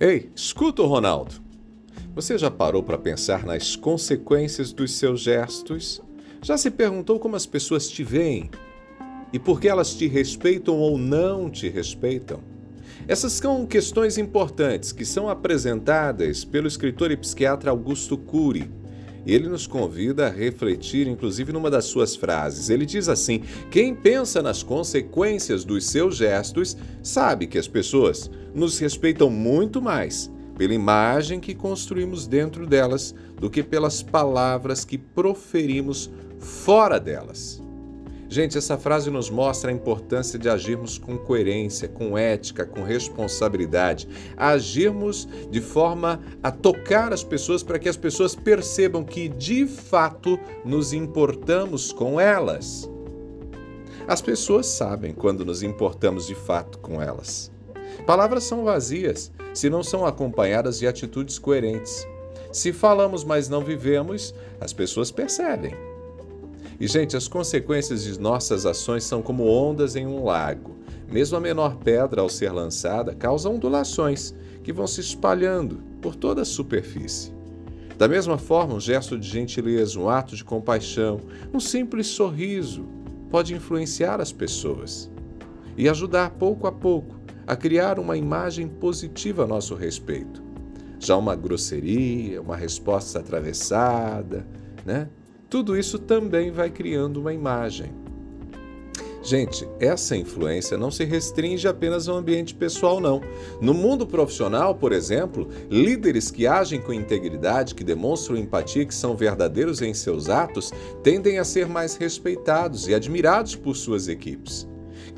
Ei, escuta Ronaldo. Você já parou para pensar nas consequências dos seus gestos? Já se perguntou como as pessoas te veem? E por que elas te respeitam ou não te respeitam? Essas são questões importantes que são apresentadas pelo escritor e psiquiatra Augusto Cury. Ele nos convida a refletir, inclusive, numa das suas frases. Ele diz assim: Quem pensa nas consequências dos seus gestos sabe que as pessoas nos respeitam muito mais pela imagem que construímos dentro delas do que pelas palavras que proferimos fora delas. Gente, essa frase nos mostra a importância de agirmos com coerência, com ética, com responsabilidade, agirmos de forma a tocar as pessoas para que as pessoas percebam que de fato nos importamos com elas. As pessoas sabem quando nos importamos de fato com elas. Palavras são vazias se não são acompanhadas de atitudes coerentes. Se falamos, mas não vivemos, as pessoas percebem. E, gente, as consequências de nossas ações são como ondas em um lago. Mesmo a menor pedra, ao ser lançada, causa ondulações que vão se espalhando por toda a superfície. Da mesma forma, um gesto de gentileza, um ato de compaixão, um simples sorriso pode influenciar as pessoas e ajudar pouco a pouco a criar uma imagem positiva a nosso respeito. Já uma grosseria, uma resposta atravessada, né? Tudo isso também vai criando uma imagem. Gente, essa influência não se restringe apenas ao ambiente pessoal, não. No mundo profissional, por exemplo, líderes que agem com integridade, que demonstram empatia, que são verdadeiros em seus atos, tendem a ser mais respeitados e admirados por suas equipes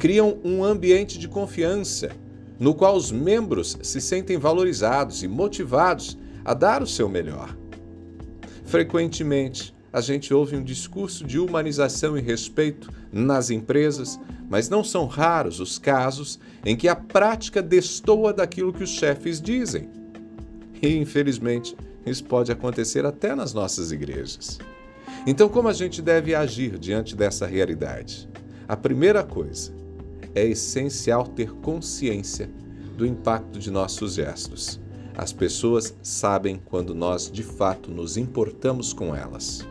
criam um ambiente de confiança, no qual os membros se sentem valorizados e motivados a dar o seu melhor. Frequentemente, a gente ouve um discurso de humanização e respeito nas empresas, mas não são raros os casos em que a prática destoa daquilo que os chefes dizem. E, infelizmente, isso pode acontecer até nas nossas igrejas. Então, como a gente deve agir diante dessa realidade? A primeira coisa é essencial ter consciência do impacto de nossos gestos. As pessoas sabem quando nós de fato nos importamos com elas.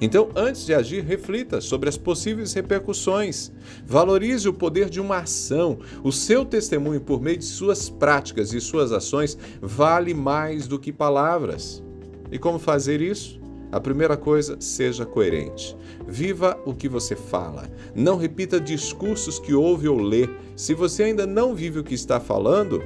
Então, antes de agir, reflita sobre as possíveis repercussões. Valorize o poder de uma ação. O seu testemunho, por meio de suas práticas e suas ações, vale mais do que palavras. E como fazer isso? A primeira coisa, seja coerente. Viva o que você fala. Não repita discursos que ouve ou lê. Se você ainda não vive o que está falando,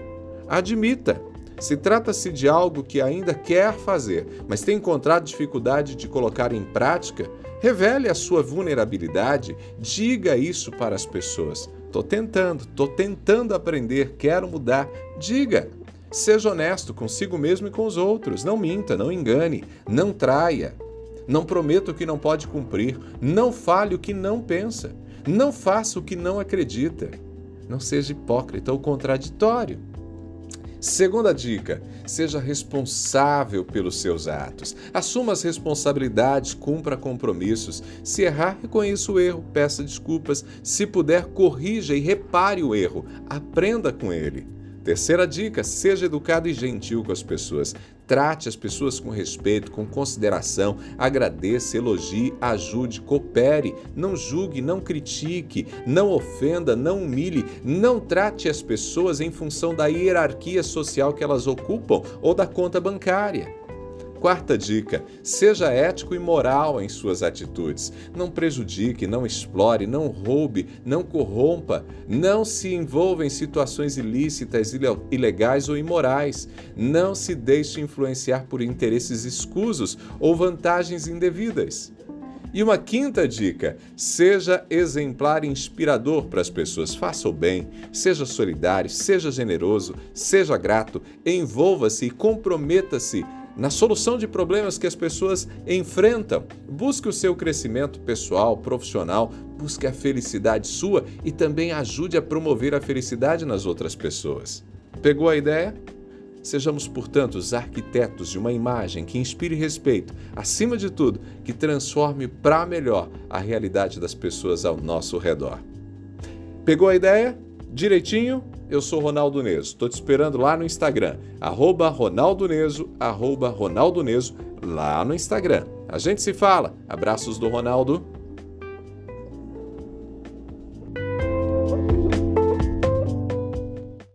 admita. Se trata-se de algo que ainda quer fazer, mas tem encontrado dificuldade de colocar em prática, revele a sua vulnerabilidade, diga isso para as pessoas. Estou tentando, estou tentando aprender, quero mudar. Diga. Seja honesto consigo mesmo e com os outros. Não minta, não engane, não traia. Não prometa o que não pode cumprir. Não fale o que não pensa. Não faça o que não acredita. Não seja hipócrita ou contraditório. Segunda dica: seja responsável pelos seus atos. Assuma as responsabilidades, cumpra compromissos. Se errar, reconheça o erro, peça desculpas. Se puder, corrija e repare o erro. Aprenda com ele. Terceira dica: seja educado e gentil com as pessoas. Trate as pessoas com respeito, com consideração, agradeça, elogie, ajude, coopere, não julgue, não critique, não ofenda, não humilhe, não trate as pessoas em função da hierarquia social que elas ocupam ou da conta bancária. Quarta dica: seja ético e moral em suas atitudes. Não prejudique, não explore, não roube, não corrompa, não se envolva em situações ilícitas, ilegais ou imorais. Não se deixe influenciar por interesses escusos ou vantagens indevidas. E uma quinta dica: seja exemplar e inspirador para as pessoas. Faça o bem, seja solidário, seja generoso, seja grato, envolva-se e comprometa-se na solução de problemas que as pessoas enfrentam. Busque o seu crescimento pessoal, profissional, busque a felicidade sua e também ajude a promover a felicidade nas outras pessoas. Pegou a ideia? Sejamos, portanto, os arquitetos de uma imagem que inspire respeito, acima de tudo, que transforme para melhor a realidade das pessoas ao nosso redor. Pegou a ideia? Direitinho? Eu sou Ronaldo Neso. Estou te esperando lá no Instagram. Arroba Ronaldo Neso, arroba Ronaldo Neso, lá no Instagram. A gente se fala. Abraços do Ronaldo.